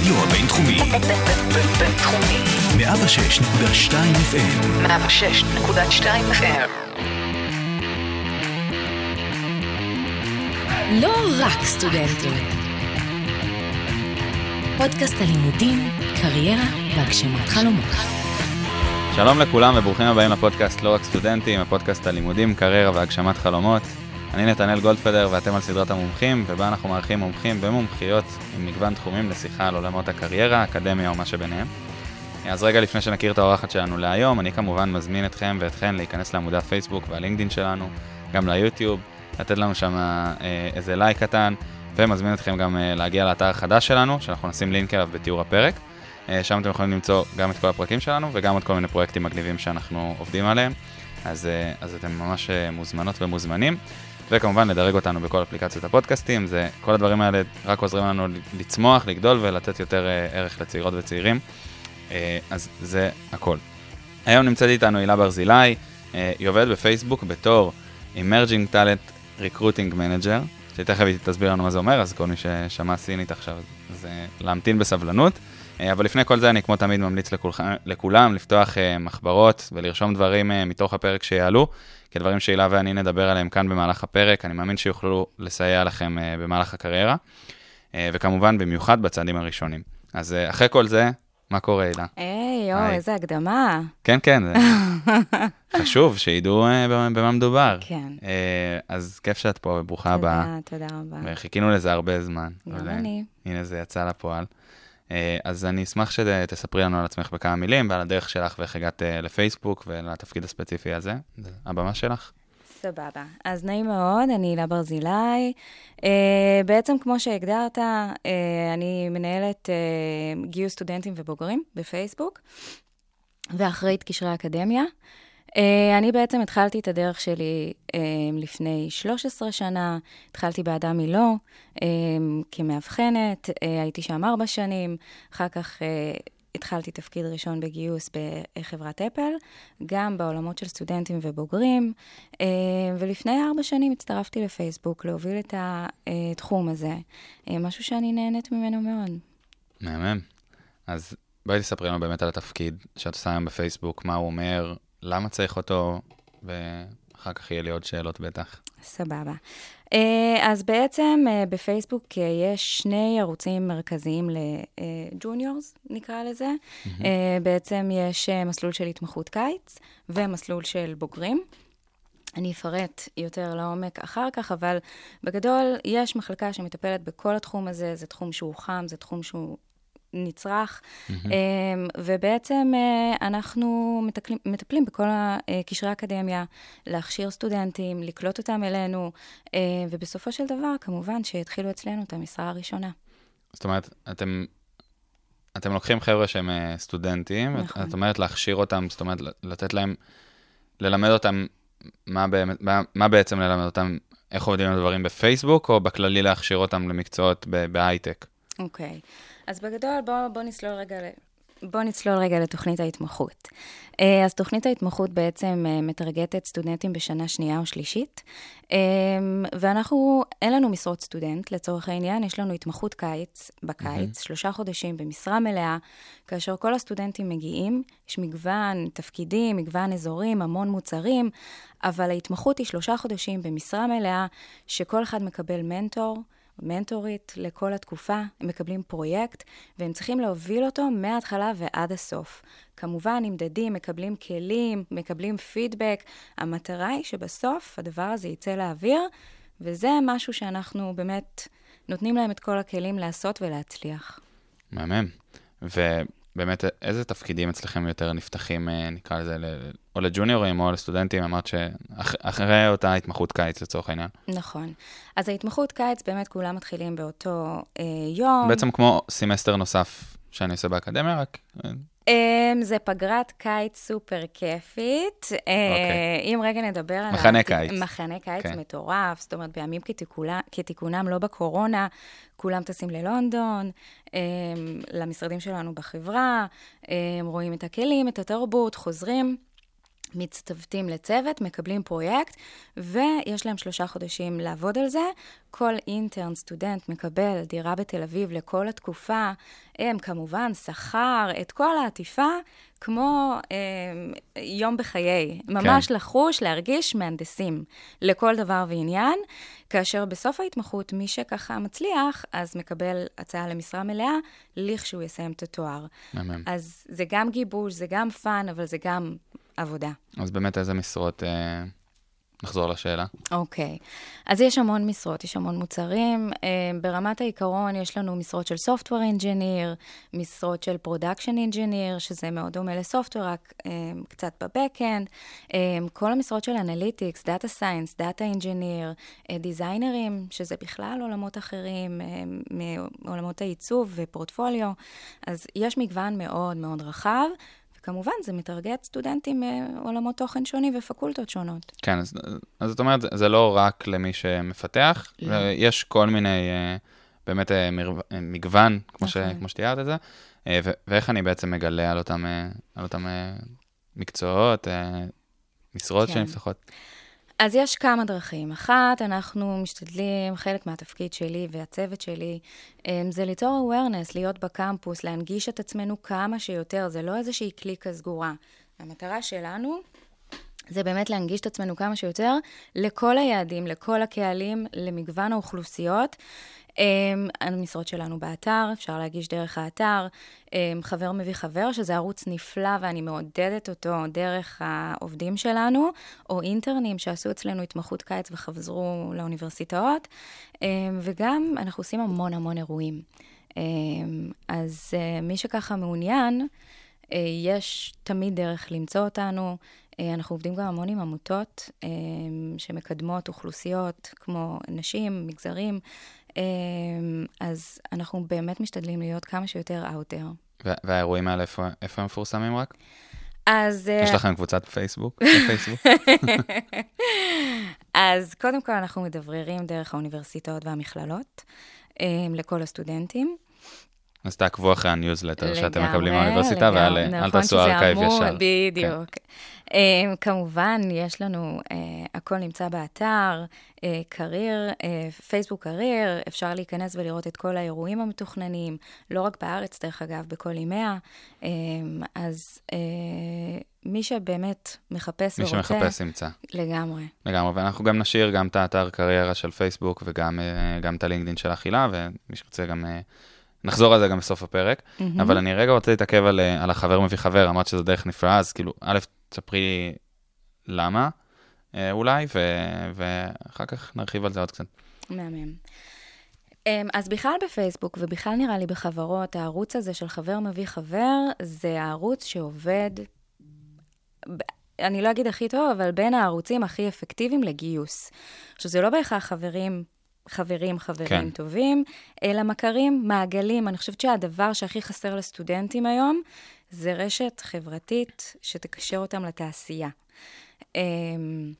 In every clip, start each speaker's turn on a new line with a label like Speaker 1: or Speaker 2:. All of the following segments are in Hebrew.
Speaker 1: הרדיו הבינתחומי.
Speaker 2: בינתחומי.
Speaker 1: 106.2 FM.
Speaker 2: 106.2 FM.
Speaker 3: לא רק סטודנטים. פודקאסט הלימודים, קריירה והגשמת חלומות.
Speaker 4: שלום לכולם וברוכים הבאים לפודקאסט לא רק סטודנטים, הפודקאסט הלימודים, קריירה והגשמת חלומות. אני נתנאל גולדפדר ואתם על סדרת המומחים, ובה אנחנו מארחים מומחים ומומחיות עם מגוון תחומים לשיחה על עולמות הקריירה, האקדמיה מה שביניהם. אז רגע לפני שנכיר את האורחת שלנו להיום, אני כמובן מזמין אתכם ואתכן להיכנס לעמודי הפייסבוק והלינקדאין שלנו, גם ליוטיוב, לתת לנו שם אה, איזה לייק קטן, ומזמין אתכם גם אה, להגיע לאתר החדש שלנו, שאנחנו נשים לינק אליו בתיאור הפרק. אה, שם אתם יכולים למצוא גם את כל הפרקים שלנו וגם עוד כל מיני פרויקטים מגניבים שאנחנו עובדים עליהם. אז, אז אתם ממש מוזמנות ומוזמנים. וכמובן לדרג אותנו בכל אפליקציות הפודקאסטים, זה, כל הדברים האלה רק עוזרים לנו לצמוח, לגדול ולתת יותר אה, ערך לצעירות וצעירים. אה, אז זה הכל. היום נמצאת איתנו הילה ברזילי, אה, היא עובדת בפייסבוק בתור Emerging Talent Recruiting Manager, שתכף היא תסביר לנו מה זה אומר, אז כל מי ששמע סינית עכשיו, אז אה, להמתין בסבלנות. אבל לפני כל זה, אני כמו תמיד ממליץ לכולכם, לכולם לפתוח מחברות ולרשום דברים מתוך הפרק שיעלו, כדברים שהילה ואני נדבר עליהם כאן במהלך הפרק, אני מאמין שיוכלו לסייע לכם אה, במהלך הקריירה, אה, וכמובן במיוחד בצעדים הראשונים. אז אה, אחרי כל זה, מה קורה, הילה?
Speaker 5: היי, יואו. איזה הקדמה.
Speaker 4: כן, כן, חשוב שידעו במה מדובר.
Speaker 5: כן.
Speaker 4: אז כיף שאת פה וברוכה הבאה.
Speaker 5: תודה, תודה רבה.
Speaker 4: וחיכינו לזה הרבה זמן.
Speaker 5: גם אני.
Speaker 4: הנה זה יצא לפועל. אה, אז אני אשמח שתספרי לנו על עצמך בכמה מילים ועל הדרך שלך ואיך הגעת אה, לפייסבוק ולתפקיד הספציפי הזה. זה הבמה שלך.
Speaker 5: סבבה. אז נעים מאוד, אני הילה ברזילי. Uh, בעצם, כמו שהגדרת, uh, אני מנהלת uh, גיוס סטודנטים ובוגרים בפייסבוק, ואחראית קשרי אקדמיה. אני בעצם התחלתי את הדרך שלי uh, לפני 13 שנה, התחלתי באדם מילוא uh, כמאבחנת, הייתי שם ארבע שנים, אחר כך התחלתי תפקיד ראשון בגיוס בחברת אפל, גם בעולמות של סטודנטים ובוגרים, אה, ולפני ארבע שנים הצטרפתי לפייסבוק להוביל את התחום הזה, אה, משהו שאני נהנית ממנו מאוד.
Speaker 4: מהמם. אז בואי תספרי לנו באמת על התפקיד שאת עושה היום בפייסבוק, מה הוא אומר, למה צריך אותו, ואחר כך יהיה לי עוד שאלות בטח.
Speaker 5: סבבה. אה, אז בעצם אה, בפייסבוק אה, יש שני ערוצים מרכזיים לג'וניורס, נקרא לזה. אה, בעצם יש מסלול של התמחות קיץ ומסלול של בוגרים. אני אפרט יותר לעומק אחר כך, אבל בגדול יש מחלקה שמטפלת בכל התחום הזה, זה תחום שהוא חם, זה תחום שהוא נצרך, אמ, ובעצם אה, אנחנו מטפלים, מטפלים בכל הקשרי האקדמיה, להכשיר סטודנטים, לקלוט אותם אלינו, אה, ובסופו של דבר, כמובן, שיתחילו אצלנו את המשרה הראשונה.
Speaker 4: זאת אומרת, אתם, אתם לוקחים חבר'ה שהם אה, סטודנטים,
Speaker 5: נכון.
Speaker 4: את אומרת להכשיר אותם, זאת אומרת, לתת להם, ללמד אותם מה, באמת, מה, מה בעצם ללמד אותם, איך עובדים עם הדברים בפייסבוק, או בכללי להכשיר אותם למקצועות ב- בהייטק?
Speaker 5: אוקיי. אז בגדול, בואו בוא נצלול רגע ל... בואו נצלול רגע לתוכנית ההתמחות. אה, אז תוכנית ההתמחות בעצם אה, מטרגטת סטודנטים בשנה שנייה או שלישית, אה, ואנחנו, אין לנו משרות סטודנט, לצורך העניין, יש לנו התמחות קיץ בקיץ, שלושה חודשים במשרה מלאה, כאשר כל הסטודנטים מגיעים, יש מגוון תפקידים, מגוון אזורים, המון מוצרים, אבל ההתמחות היא שלושה חודשים במשרה מלאה, שכל אחד מקבל מנטור. מנטורית לכל התקופה, הם מקבלים פרויקט, והם צריכים להוביל אותו מההתחלה ועד הסוף. כמובן, נמדדים, מקבלים כלים, מקבלים פידבק. המטרה היא שבסוף הדבר הזה יצא לאוויר, וזה משהו שאנחנו באמת נותנים להם את כל הכלים לעשות ולהצליח.
Speaker 4: מהמם. ובאמת, איזה תפקידים אצלכם יותר נפתחים, אה, נקרא לזה, או לג'וניורים או לסטודנטים? אמרת שאחרי אותה התמחות קיץ, לצורך העניין.
Speaker 5: נכון. אז ההתמחות קיץ, באמת כולם מתחילים באותו אה, יום.
Speaker 4: בעצם כמו סמסטר נוסף שאני עושה באקדמיה, רק... אה,
Speaker 5: Um, זה פגרת קיץ סופר כיפית. Okay.
Speaker 4: אוקיי.
Speaker 5: אם רגע נדבר על...
Speaker 4: מחנה קיץ.
Speaker 5: מחנה קיץ
Speaker 4: כן.
Speaker 5: מטורף, זאת אומרת, בימים כתיקולה- כתיקונם, לא בקורונה, כולם טסים ללונדון, um, למשרדים שלנו בחברה, um, רואים את הכלים, את התרבות, חוזרים. מצטוותים לצוות, מקבלים פרויקט, ויש להם שלושה חודשים לעבוד על זה. כל אינטרן, סטודנט, מקבל דירה בתל אביב לכל התקופה. הם כמובן שכר, את כל העטיפה, כמו אה, יום בחיי. ממש כן. לחוש, להרגיש מהנדסים לכל דבר ועניין, כאשר בסוף ההתמחות, מי שככה מצליח, אז מקבל הצעה למשרה מלאה, לכשהוא יסיים את התואר.
Speaker 4: מהמם.
Speaker 5: אז זה גם גיבוש, זה גם fun, אבל זה גם עבודה.
Speaker 4: אז באמת איזה משרות, אה, נחזור לשאלה.
Speaker 5: אוקיי. אז יש המון משרות, יש המון מוצרים. אה, ברמת העיקרון יש לנו משרות של Software Engineer, משרות של Production Engineer, שזה מאוד דומה לסופטוור, רק אה, קצת בבקאנד. אה, כל המשרות של Analytics, Data Science, Data Engineer, אה, דיזיינרים, שזה בכלל עולמות אחרים, אה, מעולמות העיצוב ופורטפוליו. אז יש מגוון מאוד מאוד רחב. וכמובן, זה מטרגט סטודנטים מעולמות תוכן שונים ופקולטות שונות.
Speaker 4: כן, אז, אז זאת אומרת, זה לא רק למי שמפתח,
Speaker 5: לא.
Speaker 4: יש כל מיני, אה, באמת אה, אה, מגוון, כמו, ש,
Speaker 5: נכון.
Speaker 4: כמו שתיארת את זה, אה, ו- ואיך אני בעצם מגלה על אותם, אה, על אותם אה, מקצועות, אה, משרות
Speaker 5: כן.
Speaker 4: שנפתחות.
Speaker 5: אז יש כמה דרכים. אחת, אנחנו משתדלים, חלק מהתפקיד שלי והצוות שלי, אמ, זה ליצור awareness, להיות בקמפוס, להנגיש את עצמנו כמה שיותר, זה לא איזושהי קליקה סגורה. המטרה שלנו זה באמת להנגיש את עצמנו כמה שיותר לכל היעדים, לכל הקהלים, למגוון האוכלוסיות. אמ, המשרות שלנו באתר, אפשר להגיש דרך האתר. אמ, חבר מביא חבר, שזה ערוץ נפלא ואני מעודדת אותו דרך העובדים שלנו, או אינטרנים שעשו אצלנו התמחות קיץ וחזרו לאוניברסיטאות. אמ, וגם אנחנו עושים המון המון אירועים. אז אה, מי שככה מעוניין, אה, יש תמיד דרך למצוא אותנו. אה, אנחנו עובדים גם המון עם עמותות שמקדמות אוכלוסיות כמו נשים, מגזרים, אז אנחנו באמת משתדלים להיות כמה שיותר.
Speaker 4: וה- והאירועים האלה, איפה, איפה הם מפורסמים רק?
Speaker 5: אז, אה,
Speaker 4: יש לכם קבוצת פייסבוק? בפייסבוק?
Speaker 5: אז קודם כל אנחנו מדבררים דרך האוניברסיטאות והמכללות אה, לכל הסטודנטים.
Speaker 4: אז תעקבו אחרי הניוזלטר שאתם מקבלים מהאוניברסיטה, ואל. אל
Speaker 5: נכון
Speaker 4: תעשו
Speaker 5: archive
Speaker 4: ישר. כן.
Speaker 5: בדיוק. אמ, כמובן, יש לנו, אה, הכל נמצא באתר, uh, career, אה, פייסבוק career, אפשר להיכנס ולראות את כל האירועים המתוכננים, לא רק בארץ, דרך אגב, בכל EMEA. אמ, אז אה, מי שבאמת מחפש
Speaker 4: מי
Speaker 5: ורוצה...
Speaker 4: שמחפש ימצא.
Speaker 5: לגמרי.
Speaker 4: לגמרי, ואנחנו גם נשאיר גם את האתר קריירה של פייסבוק וגם אה, גם את הלינקדאין של אכילה, ומי שרוצה גם, אה, נחזור על זה גם בסוף הפרק.
Speaker 5: מהמם.
Speaker 4: אבל אני רגע רוצה להתעכב על, אה, על החבר מביא חבר, אמרת שזו דרך נפלאה, אז כאילו, א', תספרי למה, אה, אולי, ו, ואחר כך נרחיב על זה עוד קצת.
Speaker 5: מהמם. אמ, אז בכלל בפייסבוק, ובכלל נראה לי בחברות, הערוץ הזה של חבר מביא חבר, זה הערוץ שעובד, אני לא אגיד הכי טוב, אבל בין הערוצים הכי אפקטיביים לגיוס. עכשיו, זה לא בהכרח חברים, חברים, חברים
Speaker 4: כן.
Speaker 5: טובים, אלא מכרים, מעגלים. אני חושבת שהדבר שהכי חסר לסטודנטים היום, זה רשת חברתית שתקשר אותם לתעשייה. אמ,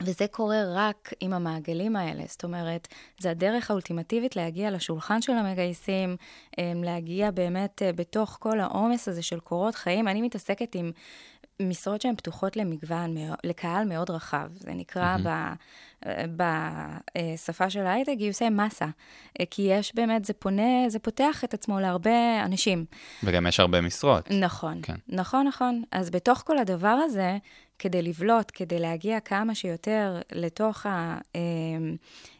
Speaker 5: וזה קורה רק עם המעגלים האלה. זאת אומרת, זה הדרך האולטימטיבית להגיע לשולחן של המגייסים, אמ, להגיע באמת אה, בתוך כל העומס הזה של קורות חיים. אני מתעסקת עם משרות שהן פתוחות למגוון, לקהל מאוד רחב. זה נקרא ב- אה, בשפה של ההייטק גיוסי מסה. אה, כי יש באמת, זה פונה, זה פותח את עצמו להרבה אנשים.
Speaker 4: וגם יש הרבה משרות.
Speaker 5: נכון,
Speaker 4: כן.
Speaker 5: כן. נכון, נכון. אז בתוך כל הדבר הזה, כדי לבלוט, כדי להגיע כמה שיותר לתוך ה... אה,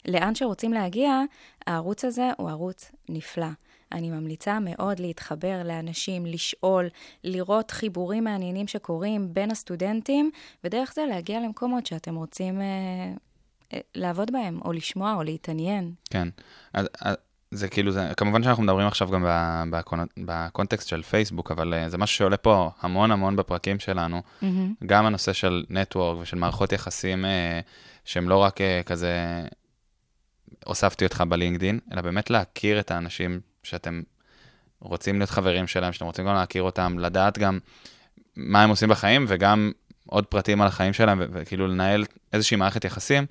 Speaker 5: לאן שרוצים להגיע, הערוץ הזה הוא ערוץ נפלא. אני ממליצה מאוד להתחבר לאנשים, לשאול, לראות חיבורים מעניינים שקורים בין הסטודנטים, ודרך זה להגיע למקומות שאתם רוצים אה, אה, לעבוד בהם, או לשמוע, או להתעניין.
Speaker 4: כן. אז, אז, זה כאילו, זה, כמובן שאנחנו מדברים עכשיו גם בקונ- בקונטקסט של פייסבוק, אבל אה, זה משהו שעולה פה המון המון בפרקים שלנו. גם הנושא של נטוורק ושל מערכות יחסים אה, שהם לא רק אה, כזה, הוספתי אותך בלינקדין, אלא באמת להכיר את האנשים שאתם רוצים להיות חברים שלהם, שאתם רוצים גם להכיר אותם, לדעת גם מה הם עושים בחיים, וגם עוד פרטים על החיים שלהם, וכאילו לנהל איזושהי מערכת יחסים.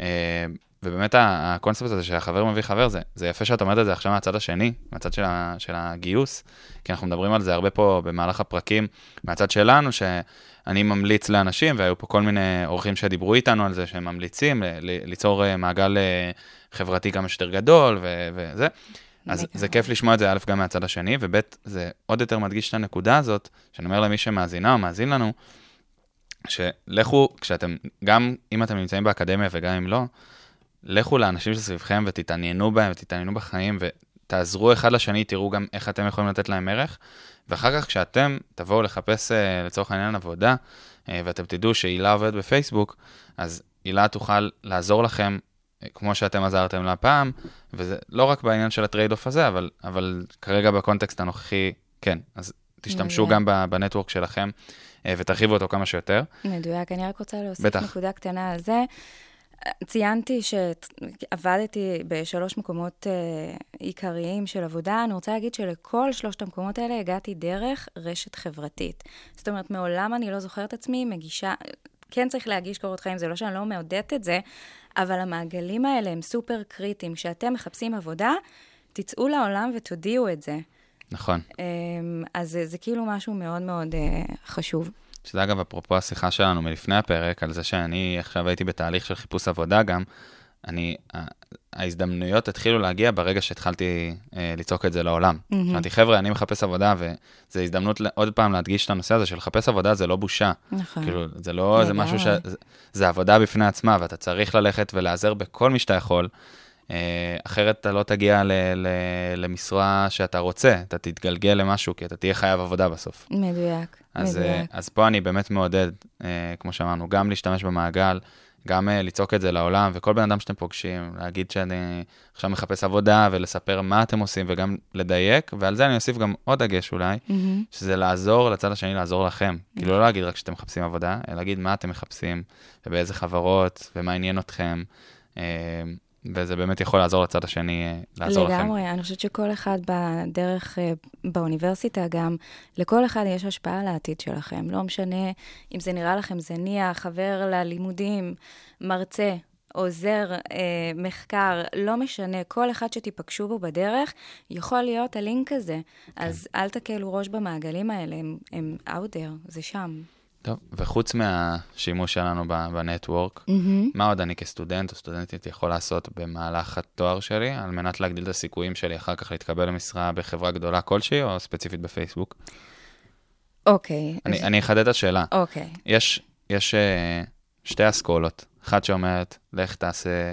Speaker 4: אה, ובאמת הקונספט הזה שהחבר מביא חבר, זה, זה יפה שאת אומרת את זה עכשיו מהצד השני, מהצד של, ה, של הגיוס, כי אנחנו מדברים על זה הרבה פה במהלך הפרקים, מהצד שלנו, שאני ממליץ לאנשים, והיו פה כל מיני אורחים שדיברו איתנו על זה, שהם ממליצים ל- ל- ליצור אה, מעגל אה, חברתי כמה שיותר גדול, ו- וזה. אז. זה כיף לשמוע את זה, א', גם מהצד השני, וב', זה עוד יותר מדגיש את הנקודה הזאת, שאני אומר למי שמאזינה או מאזין לנו, שלכו, כשאתם, גם אם אתם נמצאים באקדמיה וגם אם לא, לכו לאנשים שסביבכם ותתעניינו בהם ותתעניינו בחיים ותעזרו אחד לשני, תראו גם איך אתם יכולים לתת להם ערך, ואחר כך כשאתם תבואו לחפש אה, לצורך העניין עבודה, אה, ואתם תדעו שהילה עובדת בפייסבוק, אז הילה תוכל לעזור לכם כמו שאתם עזרתם לה פעם, וזה לא רק בעניין של ה trade-off הזה, אבל, אבל כרגע בקונטקסט הנוכחי, כן, אז תשתמשו
Speaker 5: מעולה.
Speaker 4: גם ב network שלכם אה, ותרחיבו אותו כמה שיותר.
Speaker 5: מדויק, אני רק רוצה להוסיף
Speaker 4: בטח.
Speaker 5: נקודה קטנה על זה. ציינתי שעבדתי בשלוש מקומות אה, עיקריים של עבודה. אני רוצה להגיד שלכל שלושת המקומות האלה הגעתי דרך רשת חברתית. זאת אומרת, מעולם אני לא זוכרת עצמי מגישה, כן צריך להגיש קורות חיים, זה לא שאני לא מעודדת את זה, אבל המעגלים האלה הם סופר קריטיים. כשאתם מחפשים עבודה, תצאו לעולם ותודיעו את זה.
Speaker 4: נכון.
Speaker 5: אה, אז זה, זה כאילו משהו מאוד מאוד אה, חשוב.
Speaker 4: שזה אגב, אפרופו השיחה שלנו מלפני הפרק, על זה שאני עכשיו הייתי בתהליך של חיפוש עבודה גם, אני, ההזדמנויות התחילו להגיע ברגע שהתחלתי אה, לצעוק את זה לעולם. Mm-hmm. אמרתי, חבר'ה, אני מחפש עבודה, וזו הזדמנות עוד פעם להדגיש את הנושא הזה של לחפש עבודה זה לא בושה.
Speaker 5: נכון.
Speaker 4: כאילו, זה לא איזה משהו ש...
Speaker 5: לגמרי.
Speaker 4: זה- זה עבודה בפני עצמה, ואתה צריך ללכת ולהיעזר בכל מי שאתה יכול. אה, אחרת אתה לא תגיע ל- ל- למשרה שאתה רוצה, אתה תתגלגל למשהו, כי אתה תהיה חייב עבודה בסוף.
Speaker 5: מדויק,
Speaker 4: אז, אה,
Speaker 5: מדויק.
Speaker 4: אז פה אני באמת מעודד, אה, כמו שאמרנו, גם להשתמש במעגל, גם אה, לצעוק את זה לעולם, וכל בן אדם שאתם פוגשים, להגיד שאני עכשיו מחפש עבודה ולספר מה אתם עושים וגם לדייק, ועל זה אני אוסיף גם עוד דגש אולי,
Speaker 5: מהמם.
Speaker 4: שזה לעזור לצד השני לעזור לכם. כאילו לא להגיד רק שאתם מחפשים עבודה, אלא להגיד מה אתם מחפשים, ובאיזה חברות, ומה עניין אתכם, אה, וזה באמת יכול לעזור לצד השני, אה, לעזור לכם.
Speaker 5: לגמרי, אני חושבת שכל אחד בדרך, אה, באוניברסיטה גם, לכל אחד יש השפעה על העתיד שלכם. לא משנה אם זה נראה לכם זניח, חבר ללימודים, מרצה, עוזר אה, מחקר, לא משנה, כל אחד שתיפגשו בו בדרך, יכול להיות הלינק הזה. אז אל תקלו ראש במעגלים האלה, הם, הם out there, זה שם.
Speaker 4: טוב, וחוץ מהשימוש שלנו בנטוורק, מה עוד אני כסטודנט או סטודנטית יכול לעשות במהלך התואר שלי, על מנת להגדיל את הסיכויים שלי אחר כך להתקבל למשרה בחברה גדולה כלשהי, או ספציפית בפייסבוק?
Speaker 5: אוקיי.
Speaker 4: אני,
Speaker 5: אז-
Speaker 4: אני אחדד את השאלה.
Speaker 5: אוקיי.
Speaker 4: יש, יש uh, שתי אסכולות. אחת שאומרת, לך תעשה,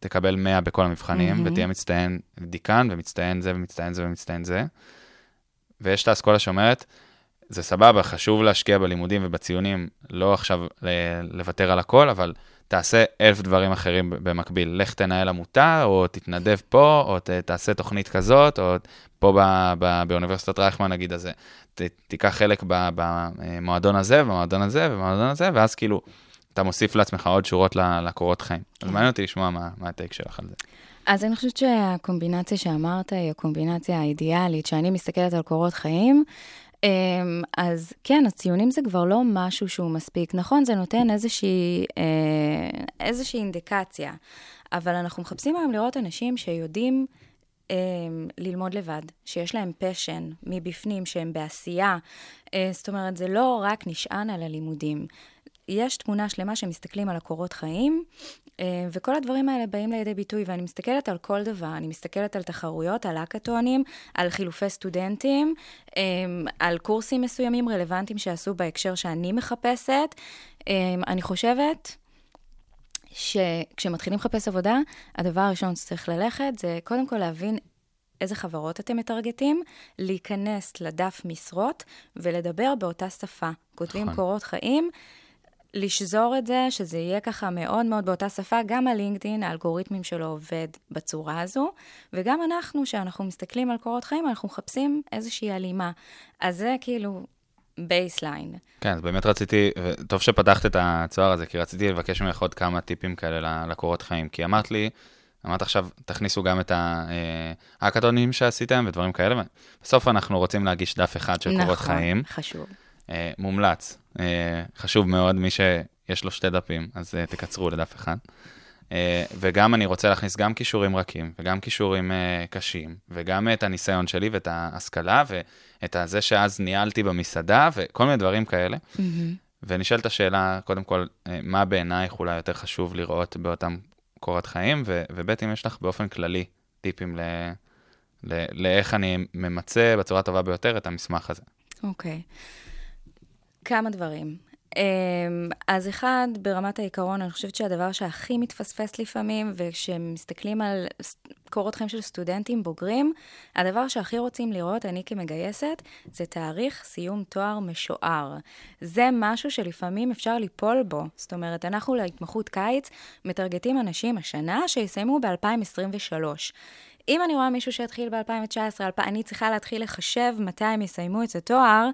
Speaker 4: תקבל 100 בכל המבחנים,
Speaker 5: מהמם.
Speaker 4: ותהיה מצטיין דיקן, ומצטיין זה, ומצטיין זה, ומצטיין זה. ויש את האסכולה שאומרת, זה סבבה, חשוב להשקיע בלימודים ובציונים, לא עכשיו לוותר על הכל, אבל תעשה אלף דברים אחרים במקביל. לך תנהל עמותה, או תתנדב פה, או ת, תעשה תוכנית כזאת, או פה ב, ב, באוניברסיטת רייכמן נגיד, אז ת, תיקח חלק ב- במועדון הזה, במועדון הזה, במועדון הזה, ואז כאילו, אתה מוסיף לעצמך עוד שורות לקורות חיים. אז
Speaker 5: כן.
Speaker 4: מעניין אותי לשמוע מה, מה הטייק שלך על זה.
Speaker 5: אז אני חושבת שהקומבינציה שאמרת היא הקומבינציה האידיאלית, שאני מסתכלת על קורות חיים. אמ, אז כן, הציונים זה כבר לא משהו שהוא מספיק. נכון, זה נותן איזושהי, אה, איזושהי אינדיקציה, אבל אנחנו מחפשים היום לראות אנשים שיודעים אמ, ללמוד לבד, שיש להם פשן מבפנים, שהם בעשייה. אה, זאת אומרת, זה לא רק נשען על הלימודים. יש תמונה שלמה שמסתכלים על הקורות חיים, וכל הדברים האלה באים לידי ביטוי, ואני מסתכלת על כל דבר, אני מסתכלת על תחרויות, על האקתונים, על חילופי סטודנטים, אה, על קורסים מסוימים רלוונטיים שעשו בהקשר שאני מחפשת. אה, אני חושבת שכשמתחילים לחפש עבודה, הדבר הראשון שצריך ללכת זה קודם כל להבין איזה חברות אתם מטרגטים, להיכנס לדף משרות ולדבר באותה שפה. כותבים
Speaker 4: נכון.
Speaker 5: קורות חיים, לשזור את זה, שזה יהיה ככה מאוד מאוד באותה שפה, גם הלינקדאין, האלגוריתמים שלו עובד בצורה הזו, וגם אנחנו, כשאנחנו מסתכלים על קורות חיים, אנחנו מחפשים איזושהי הלימה. אז זה כאילו baseline.
Speaker 4: כן, אז באמת רציתי, טוב שפתחת את הצוהר הזה, כי רציתי לבקש ממך עוד כמה טיפים כאלה לקורות חיים. כי אמרת לי, אמרת עכשיו, תכניסו גם את אה, ההאקתונים שעשיתם ודברים כאלה, ובסוף אנחנו רוצים להגיש דף אחד של קורות חיים.
Speaker 5: נכון, חשוב.
Speaker 4: אה, מומלץ, אה, חשוב מאוד, מי שיש לו שתי דפים, אז אה, תקצרו לדף אחד. וגם אני רוצה להכניס גם כישורים רכים, וגם כישורים קשים, וגם את הניסיון שלי ואת ההשכלה, ואת זה שאז ניהלתי במסעדה, וכל מיני דברים כאלה. ונשאלת השאלה, קודם כל, מה בעינייך אולי יותר חשוב לראות באותם קורת חיים, ו- וב' אם יש לך באופן כללי טיפים ל- ל- לאיך אני ממצה בצורה הטובה ביותר את המסמך הזה.
Speaker 5: אוקיי. כמה דברים. אמ, אז אחד, ברמת העיקרון, אני חושבת שהדבר שהכי מתפספס לפעמים, וכשמסתכלים על קורות חיים של סטודנטים בוגרים, הדבר שהכי רוצים לראות, אני כמגייסת, זה תאריך סיום תואר משוער. זה משהו שלפעמים אפשר ליפול בו. זאת אומרת, אנחנו להתמחות קיץ מטרגטים אנשים השנה שיסיימו ב-2023. אם אני רואה מישהו שהתחיל ב-2019, אני צריכה להתחיל לחשב מתי הם יסיימו את התואר,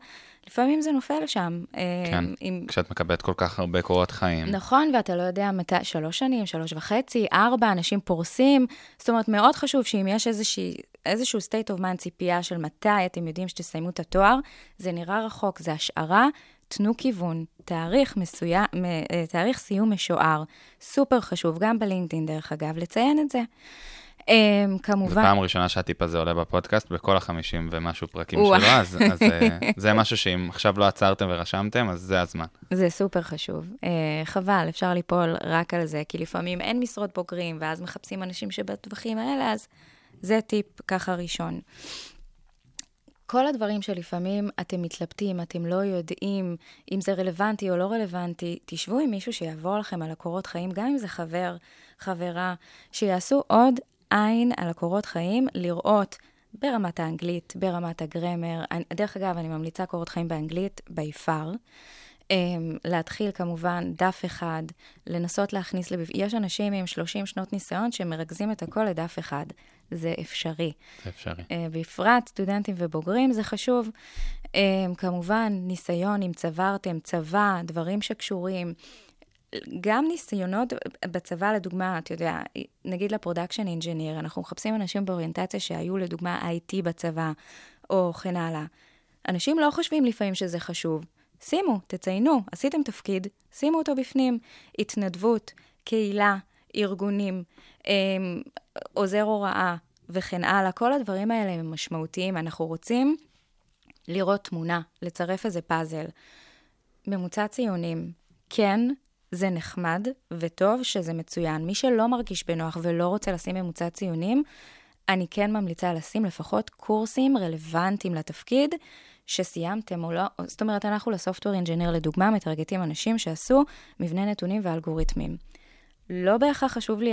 Speaker 5: לפעמים זה נופל שם.
Speaker 4: כן,
Speaker 5: אה, עם...
Speaker 4: כשאת מקבלת כל כך הרבה קורות חיים.
Speaker 5: נכון, ואתה לא יודע מתי, שלוש שנים, שלוש וחצי, ארבע, אנשים פורסים. זאת אומרת, מאוד חשוב שאם יש איזושהי, איזשהו state of mind ציפייה של מתי אתם יודעים שתסיימו את התואר, זה נראה רחוק, זה השערה. תנו כיוון, תאריך מסוים, אה, תאריך סיום משוער, סופר חשוב, גם בלינקדאין דרך אגב, לציין את זה. Um, כמובן...
Speaker 4: זו פעם ראשונה שהטיפ הזה עולה בפודקאסט, בכל החמישים ומשהו פרקים. שלו, אז, אז אה, זה משהו שאם עכשיו לא עצרתם ורשמתם, אז זה הזמן.
Speaker 5: זה סופר חשוב. Uh, חבל, אפשר ליפול רק על זה, כי לפעמים אין משרות בוגרים, ואז מחפשים אנשים שבטווחים האלה, אז זה טיפ ככה ראשון. כל הדברים שלפעמים אתם מתלבטים, אתם לא יודעים אם זה רלוונטי או לא רלוונטי, תשבו עם מישהו שיעבור לכם על הקורות חיים, גם אם זה חבר, חברה, שיעשו עוד עין על הקורות חיים, לראות ברמת האנגלית, ברמת הגרמר. אני- דרך אגב, אני ממליצה קורות חיים באנגלית, by far. Um, להתחיל כמובן דף אחד, לנסות להכניס לב... יש אנשים עם 30 שנות ניסיון שמרכזים את הכל לדף אחד. זה אפשרי.
Speaker 4: זה אפשרי.
Speaker 5: Uh, בפרט סטודנטים ובוגרים, זה חשוב. אמ, כמובן, ניסיון, אם צברתם, צבא, דברים שקשורים. גם ניסיונות בצבא, לדוגמה, אתה יודע, נגיד ל production engineer, אנחנו מחפשים אנשים באוריינטציה שהיו לדוגמה IT בצבא, וכן הלאה. אנשים לא חושבים לפעמים שזה חשוב. שימו, תציינו, עשיתם תפקיד, שימו אותו בפנים. התנדבות, קהילה, ארגונים, אמ, עוזר הוראה וכן הלאה, כל הדברים האלה הם משמעותיים. אנחנו רוצים לראות תמונה, לצרף איזה פאזל. ממוצע ציונים, כן, זה נחמד וטוב שזה מצוין. מי שלא מרגיש בנוח ולא רוצה לשים ממוצע ציונים, אני כן ממליצה לשים לפחות קורסים רלוונטיים לתפקיד שסיימתם או לא. זאת אומרת, אנחנו לסופטוור אינג'יניר, לדוגמה, מטרגטים אנשים שעשו מבנה נתונים ואלגוריתמים. לא בהכרח חשוב לי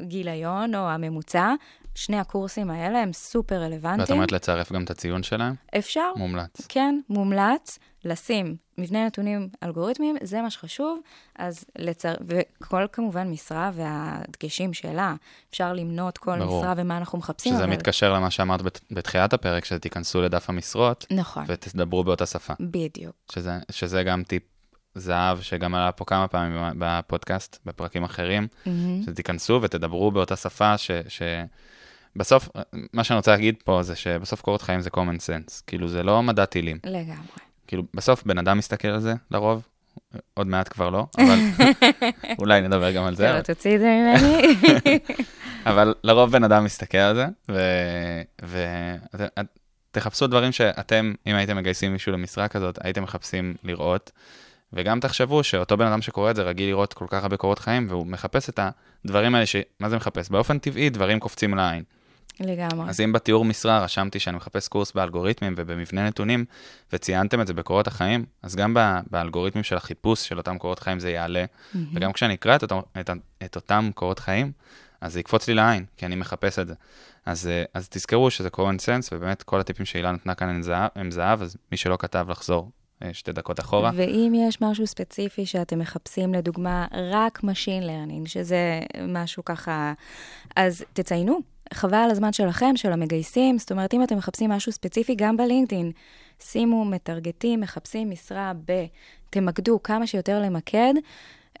Speaker 5: הגיליון או הממוצע, שני הקורסים האלה הם סופר רלוונטיים.
Speaker 4: ואת אומרת לצרף גם את הציון שלהם?
Speaker 5: אפשר.
Speaker 4: מומלץ.
Speaker 5: כן, מומלץ לשים מבנה נתונים אלגוריתמיים, זה מה שחשוב, אז לצר... וכל כמובן משרה והדגשים שלה, אפשר למנות כל
Speaker 4: ברור.
Speaker 5: משרה ומה אנחנו מחפשים.
Speaker 4: שזה
Speaker 5: אבל...
Speaker 4: מתקשר למה שאמרת בת- בתחילת הפרק, שתיכנסו לדף המשרות
Speaker 5: נכון,
Speaker 4: ותדברו באותה שפה.
Speaker 5: בדיוק.
Speaker 4: שזה, שזה גם טיפ זהב, שגם עלה פה כמה פעמים בפודקאסט, בפרקים אחרים,
Speaker 5: מהמם.
Speaker 4: שתיכנסו ותדברו באותה שפה, ש... ש... בסוף, מה שאני רוצה להגיד פה זה שבסוף קורות חיים זה common sense, כאילו זה לא מדע טילים.
Speaker 5: לגמרי.
Speaker 4: כאילו, בסוף בן אדם מסתכל על זה, לרוב, עוד מעט כבר לא, אבל אולי נדבר גם על זה.
Speaker 5: לא תוציא את זה ממני.
Speaker 4: אבל לרוב בן אדם מסתכל על זה, ותחפשו דברים שאתם, אם הייתם מגייסים מישהו למשרה כזאת, הייתם מחפשים לראות, וגם תחשבו שאותו בן אדם שקורא את זה רגיל לראות כל כך הרבה קורות חיים, והוא מחפש את הדברים האלה, ש... מה זה מחפש? באופן טבעי דברים קופצים לעין.
Speaker 5: לגמרי.
Speaker 4: אז אם בתיאור משרה רשמתי שאני מחפש קורס באלגוריתמים ובמבנה נתונים, וציינתם את זה בקורות החיים, אז גם באלגוריתמים של החיפוש של אותם קורות חיים זה יעלה, וגם כשאני אקרא את, אותו, את, את אותם קורות חיים, אז זה יקפוץ לי לעין, כי אני מחפש את זה. אז, אה, אז תזכרו שזה common sense, ובאמת כל הטיפים שהילה נתנה כאן הם זהב, הם זהב, אז מי שלא כתב לחזור שתי דקות אחורה.
Speaker 5: ואם יש משהו ספציפי שאתם מחפשים, לדוגמה, רק Machine Learning, שזה משהו ככה, אז תציינו. חבל על הזמן שלכם, של המגייסים. זאת אומרת, אם אתם מחפשים משהו ספציפי, גם בלינקדאין, שימו, מטרגטים, מחפשים משרה ב... תמקדו כמה שיותר למקד.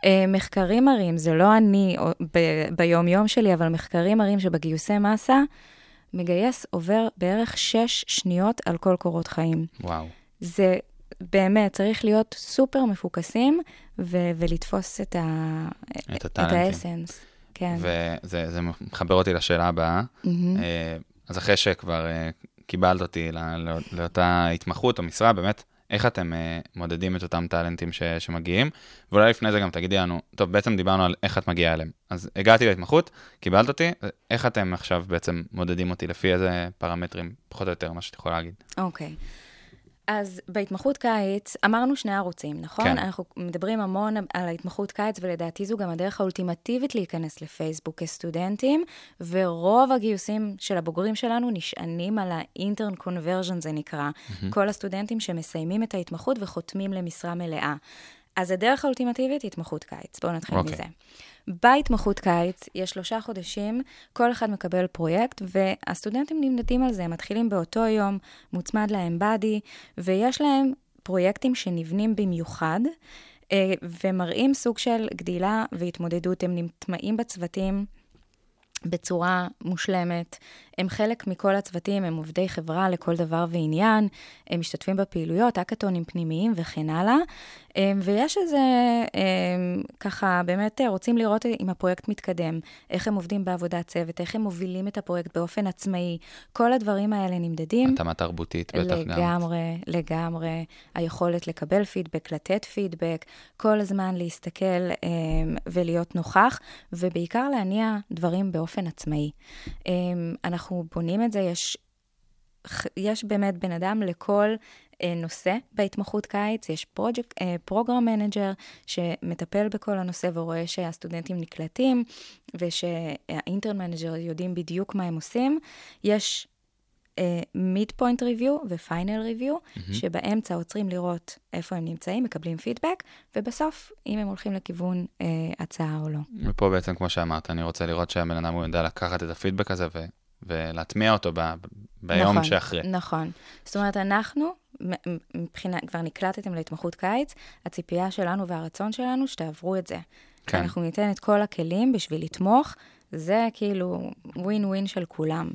Speaker 5: אה, מחקרים מראים, זה לא אני ב- ביום-יום שלי, אבל מחקרים מראים שבגיוסי מסה, מגייס עובר בערך 6 שניות על כל קורות חיים.
Speaker 4: וואו.
Speaker 5: זה, באמת, צריך להיות סופר מפוקסים ו- ולתפוס את, ה-
Speaker 4: את הטאלנטים.
Speaker 5: האסנס. כן.
Speaker 4: וזה זה מחבר אותי לשאלה הבאה. אה, אז אחרי שכבר אה, קיבלת אותי לא- לא- לאותה התמחות או משרה, באמת, איך אתם אה, מודדים את אותם טאלנטים ש- שמגיעים? ואולי לפני זה גם תגידי לנו, טוב, בעצם דיברנו על איך את מגיעה אליהם. אז הגעתי להתמחות, קיבלת אותי, איך אתם עכשיו בעצם מודדים אותי? לפי איזה פרמטרים, פחות או יותר, מה שאת יכולה להגיד.
Speaker 5: אוקיי. אז בהתמחות קיץ, אמרנו שני ערוצים, נכון?
Speaker 4: כן.
Speaker 5: אנחנו מדברים המון על ההתמחות קיץ, ולדעתי זו גם הדרך האולטימטיבית להיכנס לפייסבוק כסטודנטים, ורוב הגיוסים של הבוגרים שלנו נשענים על ה-intern conversion, זה נקרא. כל הסטודנטים שמסיימים את ההתמחות וחותמים למשרה מלאה. אז הדרך האולטימטיבית היא התמחות קיץ. בואו נתחיל
Speaker 4: אוקיי.
Speaker 5: מזה. בהתמחות קיץ יש שלושה חודשים, כל אחד מקבל פרויקט, והסטודנטים נמדדים על זה, הם מתחילים באותו יום, מוצמד להם באדי, ויש להם פרויקטים שנבנים במיוחד, אה, ומראים סוג של גדילה והתמודדות, הם נטמעים בצוותים. בצורה מושלמת. הם חלק מכל הצוותים, הם עובדי חברה לכל דבר ועניין, הם משתתפים בפעילויות, האקתונים פנימיים וכן הלאה. אמ, ויש איזה, אמ, ככה, באמת אה, רוצים לראות אם הפרויקט מתקדם, איך הם עובדים בעבודת צוות, איך הם מובילים את הפרויקט באופן עצמאי. כל הדברים האלה נמדדים.
Speaker 4: התאמה תרבותית בטח גם.
Speaker 5: לגמרי, לגמרי. היכולת לקבל פידבק, לתת פידבק, כל הזמן להסתכל um, ולהיות נוכח, ובעיקר להניע דברים באופן עצמאי. Um, אנחנו בונים את זה, יש, יש באמת בן אדם לכל אה, נושא בהתמחות קיץ, יש פרויקט, program manager שמטפל בכל הנושא ורואה שהסטודנטים נקלטים, ושה intern manager יודעים בדיוק מה הם עושים. יש mid point review ו final review, שבאמצע עוצרים לראות איפה הם נמצאים, מקבלים פידבק, ובסוף, אם הם הולכים לכיוון אה, הצעה או לא.
Speaker 4: ופה בעצם, כמו שאמרת, אני רוצה לראות שהבן אדם הוא יודע לקחת את הפידבק הזה ו- ולהטמיע אותו ב- ביום
Speaker 5: נכון,
Speaker 4: שאחרי.
Speaker 5: נכון. זאת אומרת, אנחנו, מבחינה, כבר נקלטתם להתמחות קיץ, הציפייה שלנו והרצון שלנו שתעברו את זה.
Speaker 4: כן.
Speaker 5: אנחנו ניתן את כל הכלים בשביל לתמוך, זה כאילו ווין ווין של כולם.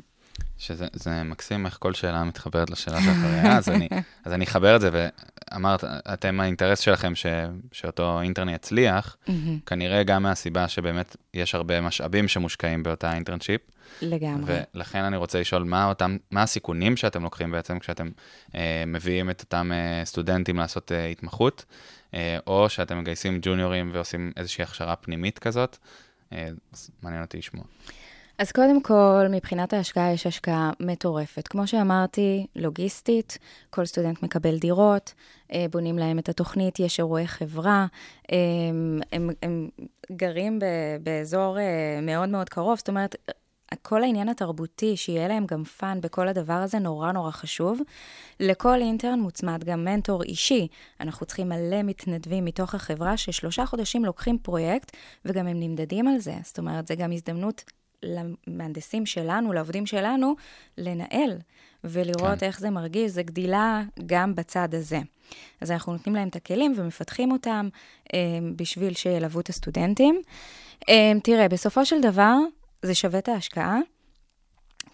Speaker 4: שזה זה מקסים איך כל שאלה מתחברת לשאלה שאחריה, אז, אני, אז אני אחבר את זה, ואמרת, אתם, האינטרס שלכם ש, שאותו אינטרני יצליח, כנראה גם מהסיבה שבאמת יש הרבה משאבים שמושקעים באותה אינטרנשיפ,
Speaker 5: לגמרי.
Speaker 4: ולכן אני רוצה לשאול, מה, אותם, מה הסיכונים שאתם לוקחים בעצם כשאתם אה, מביאים את אותם אה, סטודנטים לעשות אה, התמחות, אה, או שאתם מגייסים ג'וניורים ועושים איזושהי הכשרה פנימית כזאת, אה, מעניין אותי לשמוע.
Speaker 5: אז קודם כל, מבחינת ההשקעה יש השקעה מטורפת. כמו שאמרתי, לוגיסטית, כל סטודנט מקבל דירות, אה, בונים להם את התוכנית, יש אירועי חברה, אה, הם, הם גרים ב, באזור אה, מאוד מאוד קרוב, זאת אומרת, כל העניין התרבותי, שיהיה להם גם fun בכל הדבר הזה, נורא נורא חשוב. לכל intern מוצמד גם מנטור אישי. אנחנו צריכים מלא מתנדבים מתוך החברה, ששלושה חודשים לוקחים פרויקט, וגם הם נמדדים על זה. זאת אומרת, זה גם הזדמנות למהנדסים שלנו, לעובדים שלנו, לנהל ולראות
Speaker 4: כן.
Speaker 5: איך זה מרגיש, זה גדילה גם בצד הזה. אז אנחנו נותנים להם את הכלים ומפתחים אותם אה, בשביל שילוו את הסטודנטים. אה, תראה, בסופו של דבר, זה שווה את ההשקעה,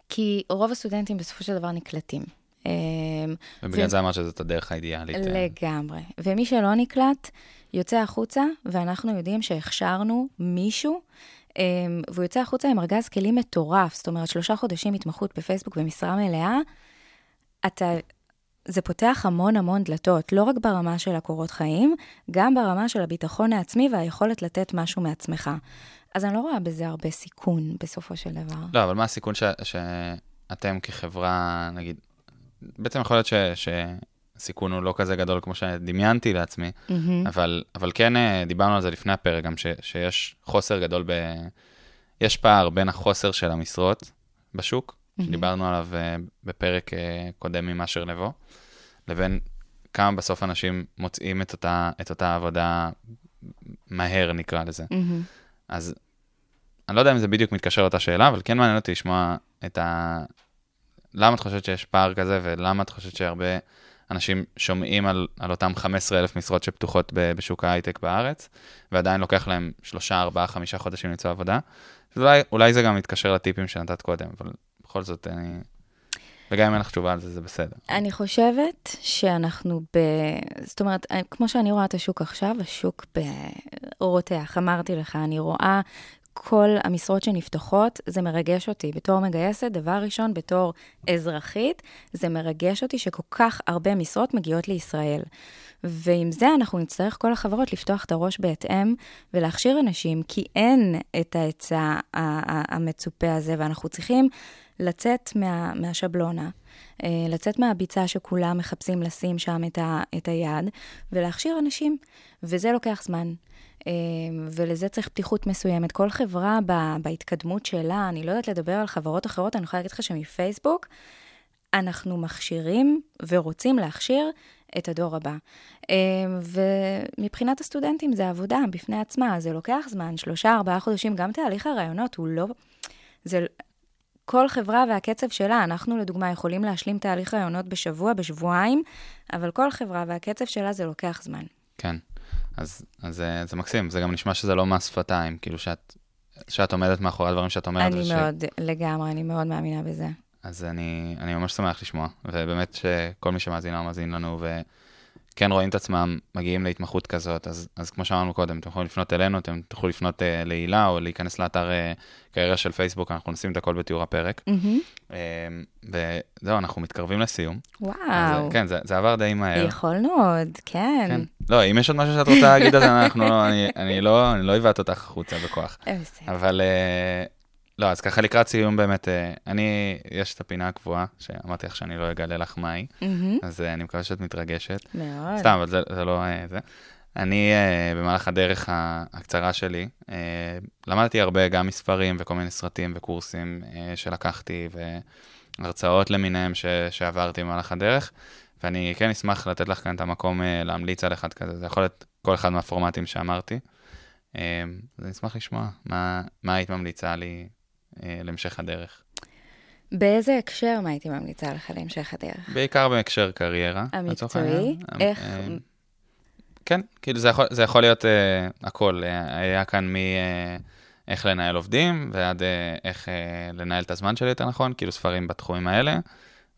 Speaker 5: כי רוב הסטודנטים בסופו של דבר נקלטים. אה,
Speaker 4: ובגלל
Speaker 5: ו-
Speaker 4: זה אמרת שזאת הדרך האידיאלית. אה,
Speaker 5: לגמרי. ומי שלא נקלט, יוצא החוצה, ואנחנו יודעים שהכשרנו מישהו, והוא יוצא החוצה עם ארגז כלים מטורף. זאת אומרת, שלושה חודשים התמחות בפייסבוק במשרה מלאה, אתה... זה פותח המון המון דלתות, לא רק ברמה של הקורות חיים, גם ברמה של הביטחון העצמי והיכולת לתת משהו מעצמך. אז אני לא רואה בזה הרבה סיכון בסופו של דבר.
Speaker 4: לא, אבל מה הסיכון ש, שאתם כחברה, נגיד, בעצם יכול להיות ש, שהסיכון הוא לא כזה גדול כמו שדמיינתי לעצמי,
Speaker 5: מהמם.
Speaker 4: אבל, אבל כן אה, דיברנו על זה לפני הפרק, גם ש, שיש חוסר גדול ב... יש פער בין החוסר של המשרות בשוק, שדיברנו עליו אה, בפרק אה, קודם ממאשר לבוא, לבין כמה בסוף אנשים מוצאים את אותה, את אותה עבודה מהר, נקרא לזה.
Speaker 5: מהמם.
Speaker 4: אז אני לא יודע אם זה בדיוק מתקשר לאותה שאלה, אבל כן מעניין אותי לשמוע את ה... למה את חושבת שיש פער כזה, ולמה את חושבת שהרבה אנשים שומעים על, על אותם 15,000 משרות שפתוחות ב, בשוק ההייטק בארץ, ועדיין לוקח להם שלושה, ארבעה, חמישה חודשים למצוא עבודה. ואולי אולי זה גם מתקשר לטיפים שנתת קודם, אבל בכל זאת אני... וגם אם אין לך תשובה על זה, זה בסדר.
Speaker 5: אני חושבת שאנחנו ב... זאת אומרת, כמו שאני רואה את השוק עכשיו, השוק ברותח. אמרתי לך, אני רואה כל המשרות שנפתחות, זה מרגש אותי. בתור מגייסת, דבר ראשון, בתור אזרחית, זה מרגש אותי שכל כך הרבה משרות מגיעות לישראל. ועם זה אנחנו נצטרך כל החברות לפתוח את הראש בהתאם ולהכשיר אנשים, כי אין את ההיצע המצופה הזה, ואנחנו צריכים לצאת מה, מהשבלונה, אה, לצאת מהביצה שכולם מחפשים לשים שם את, ה, את היד, ולהכשיר אנשים, וזה לוקח זמן. אה, ולזה צריך פתיחות מסוימת. כל חברה בהתקדמות שלה, אני לא יודעת לדבר על חברות אחרות, אני יכולה להגיד לך שמפייסבוק, אנחנו מכשירים ורוצים להכשיר את הדור הבא. אה, ומבחינת הסטודנטים זה עבודה בפני עצמה, זה לוקח זמן, שלושה, ארבעה חודשים, גם תהליך הרעיונות הוא לא... זה, כל חברה והקצב שלה, אנחנו לדוגמה יכולים להשלים תהליך רעיונות בשבוע, בשבועיים, אבל כל חברה והקצב שלה זה לוקח זמן.
Speaker 4: כן, אז, אז זה, זה מקסים, זה גם נשמע שזה לא מס שפתיים, כאילו שאת, שאת עומדת מאחורי הדברים שאת אומרת.
Speaker 5: אני מאוד, ש... לגמרי, אני מאוד מאמינה בזה.
Speaker 4: אז אני, אני ממש שמח לשמוע, ובאמת שכל מי שמאזין או מאזין לנו, ו... כן רואים את עצמם מגיעים להתמחות כזאת, אז, אז כמו שאמרנו קודם, אתם יכולים לפנות אלינו, אתם תוכלו לפנות uh, להילה או להיכנס לאתר uh, קריירה של פייסבוק, אנחנו נשים את הכל בתיאור הפרק. Mm-hmm. Uh, וזהו, אנחנו מתקרבים לסיום.
Speaker 5: וואו.
Speaker 4: אז, כן, זה, זה עבר די מהר.
Speaker 5: יכולנו עוד, כן. כן.
Speaker 4: לא, אם יש עוד משהו שאת רוצה להגיד, אז אנחנו, לא, אני, אני לא, לא אבעט אותך החוצה בכוח. אבל... Uh, לא, אז ככה לקראת סיום באמת, אה, אני, יש את הפינה הקבועה, שאמרתי לך שאני לא אגלה לך מהי, mm-hmm. אז אה, אני מקווה שאת מתרגשת.
Speaker 5: מאוד.
Speaker 4: סתם, אבל זה, זה לא אה, זה. אני, במהלך הדרך הקצרה שלי, למדתי הרבה גם מספרים וכל מיני סרטים וקורסים שלקחתי, והרצאות למיניהם ש, שעברתי במהלך הדרך, ואני כן אשמח לתת לך כאן את המקום להמליץ על אחד כזה, זה יכול להיות כל אחד מהפורמטים שאמרתי. אז אני אשמח לשמוע מה, מה היית ממליצה לי להמשך הדרך.
Speaker 5: באיזה הקשר מה הייתי ממליצה לך להמשך הדרך?
Speaker 4: בעיקר בהקשר קריירה.
Speaker 5: המקצועי? איך? אה,
Speaker 4: כן, כאילו זה יכול, זה יכול להיות אה, הכל. אה, היה כאן מ... אה, איך לנהל עובדים, ועד אה, איך אה, לנהל את הזמן שלי יותר נכון, כאילו ספרים בתחומים האלה,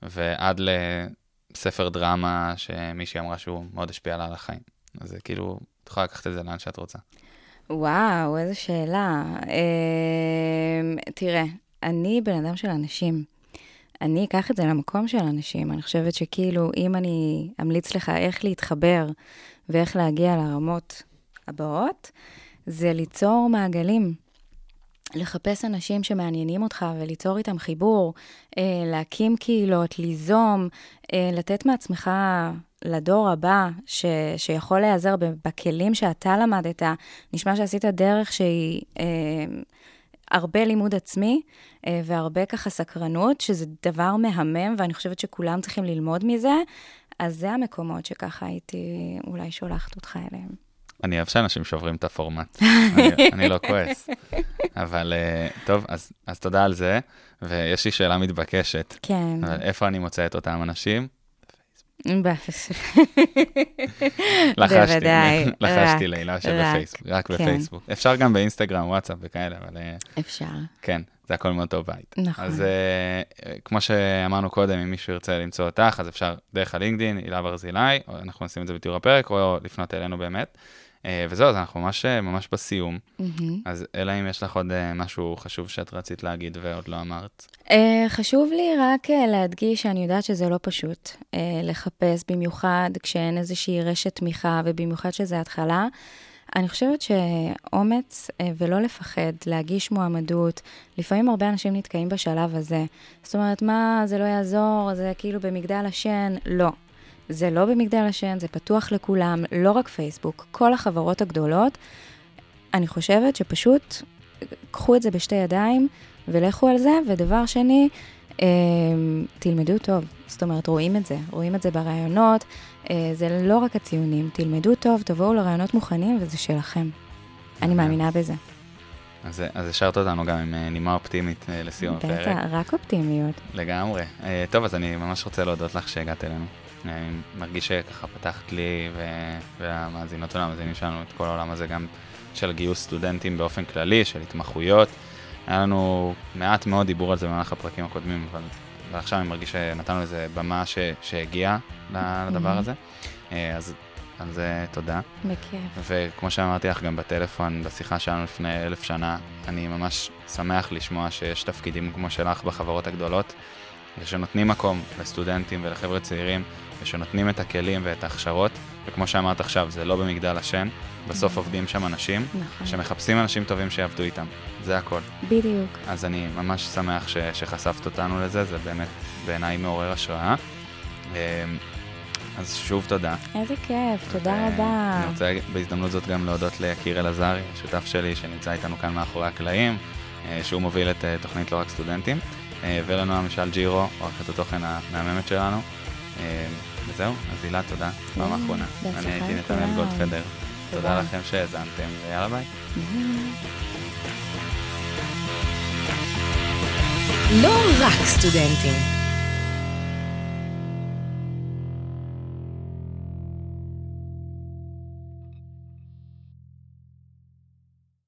Speaker 4: ועד לספר דרמה שמישהי אמרה שהוא מאוד השפיע לה על החיים. אז זה כאילו, את יכולה לקחת את זה לאן שאת רוצה.
Speaker 5: וואו, איזו שאלה. אה, תראה, אני בן אדם של אנשים. אני אקח את זה למקום של אנשים. אני חושבת שכאילו, אם אני אמליץ לך איך להתחבר ואיך להגיע לרמות הבאות, זה ליצור מעגלים. לחפש אנשים שמעניינים אותך וליצור איתם חיבור, אה, להקים קהילות, ליזום, אה, לתת מעצמך לדור הבא, ש, שיכול להיעזר בכלים שאתה למדת, נשמע שעשית דרך שהיא אה, הרבה לימוד עצמי אה, והרבה ככה סקרנות, שזה דבר מהמם, ואני חושבת שכולם צריכים ללמוד מזה, אז זה המקומות שככה הייתי אולי שולחת אותך אליהם.
Speaker 4: אני אוהב שאנשים שוברים את הפורמט, אני, אני לא כועס. אבל uh, טוב, אז, אז תודה על זה, ויש לי שאלה מתבקשת.
Speaker 5: כן.
Speaker 4: איפה אני מוצא את אותם אנשים?
Speaker 5: בוודאי.
Speaker 4: לחשתי לילה שבפייסבוק, רק כן. בפייסבוק. אפשר גם באינסטגרם, וואטסאפ וכאלה, אבל... אה,
Speaker 5: אפשר.
Speaker 4: כן, זה הכל מאותו בית.
Speaker 5: נכון.
Speaker 4: אז uh, כמו שאמרנו קודם, אם מישהו ירצה למצוא אותך, אז אפשר דרך הלינקדין, הילה ברזילי, אנחנו נשים את זה בתיאור הפרק, או לפנות אלינו באמת. Uh, וזהו, אז אנחנו ממש, ממש בסיום. Mm-hmm. אז אלא אם יש לך עוד uh, משהו חשוב שאת רצית להגיד ועוד לא אמרת.
Speaker 5: חשוב לי רק להדגיש שאני יודעת שזה לא פשוט לחפש, במיוחד כשאין איזושהי רשת תמיכה, ובמיוחד שזה התחלה. אני חושבת שאומץ ולא לפחד להגיש מועמדות, לפעמים הרבה אנשים נתקעים בשלב הזה. זאת אומרת, מה, זה לא יעזור, זה כאילו במגדל השן, לא. זה לא במגדל השן, זה פתוח לכולם, לא רק פייסבוק, כל החברות הגדולות. אני חושבת שפשוט קחו את זה בשתי ידיים ולכו על זה, ודבר שני, אה, תלמדו טוב. זאת אומרת, רואים את זה, רואים את זה ברעיונות, אה, זה לא רק הציונים, תלמדו טוב, תבואו לרעיונות מוכנים וזה שלכם. אני מאמינה בזה.
Speaker 4: אז, אז השארת אותנו גם עם אה, נימה אופטימית לסיום הפרק.
Speaker 5: בטח, רק אופטימיות.
Speaker 4: לגמרי. טוב, אז אני ממש רוצה להודות לך שהגעת אלינו. אני מרגיש שככה פתחת לי והמאזינות והמאזינים שלנו את כל העולם הזה גם של גיוס סטודנטים באופן כללי, של התמחויות. היה לנו מעט מאוד דיבור על זה במהלך הפרקים הקודמים, אבל ועכשיו אני מרגיש שנתנו איזה במה ש, שהגיעה לדבר. הזה. אה, אז על זה תודה.
Speaker 5: בכיף.
Speaker 4: וכמו שאמרתי לך גם בטלפון, בשיחה שלנו לפני אלף שנה, אני ממש שמח לשמוע שיש תפקידים כמו שלך בחברות הגדולות, ושנותנים מקום לסטודנטים ולחבר'ה צעירים, ושנותנים את הכלים ואת ההכשרות, וכמו שאמרת עכשיו, זה לא במגדל השן, בסוף עובדים שם אנשים,
Speaker 5: נכון.
Speaker 4: שמחפשים אנשים טובים שיעבדו איתם. זה הכל.
Speaker 5: בדיוק.
Speaker 4: אז אני ממש שמח ש, שחשפת אותנו לזה, זה באמת בעיניי מעורר השראה. אמ, אז שוב תודה.
Speaker 5: איזה כיף, תודה
Speaker 4: ו-
Speaker 5: רבה.
Speaker 4: אני רוצה בהזדמנות זאת גם להודות ליקיר אלעזרי, השותף שלי שנמצא איתנו כאן מאחורי הקלעים, אה, שהוא מוביל את אה, תוכנית לא רק סטודנטים, ולנועה משל ג'ירו, עורכת התוכן המהממת שלנו. אה, וזהו, אז הילה, תודה. פעם
Speaker 5: יאללה,
Speaker 4: אחרונה. אני הייתי נתנאל. גולדפדר.
Speaker 5: תודה.
Speaker 4: לכם שהאזנתם, ויאללה ביי.
Speaker 3: לא רק סטודנטים.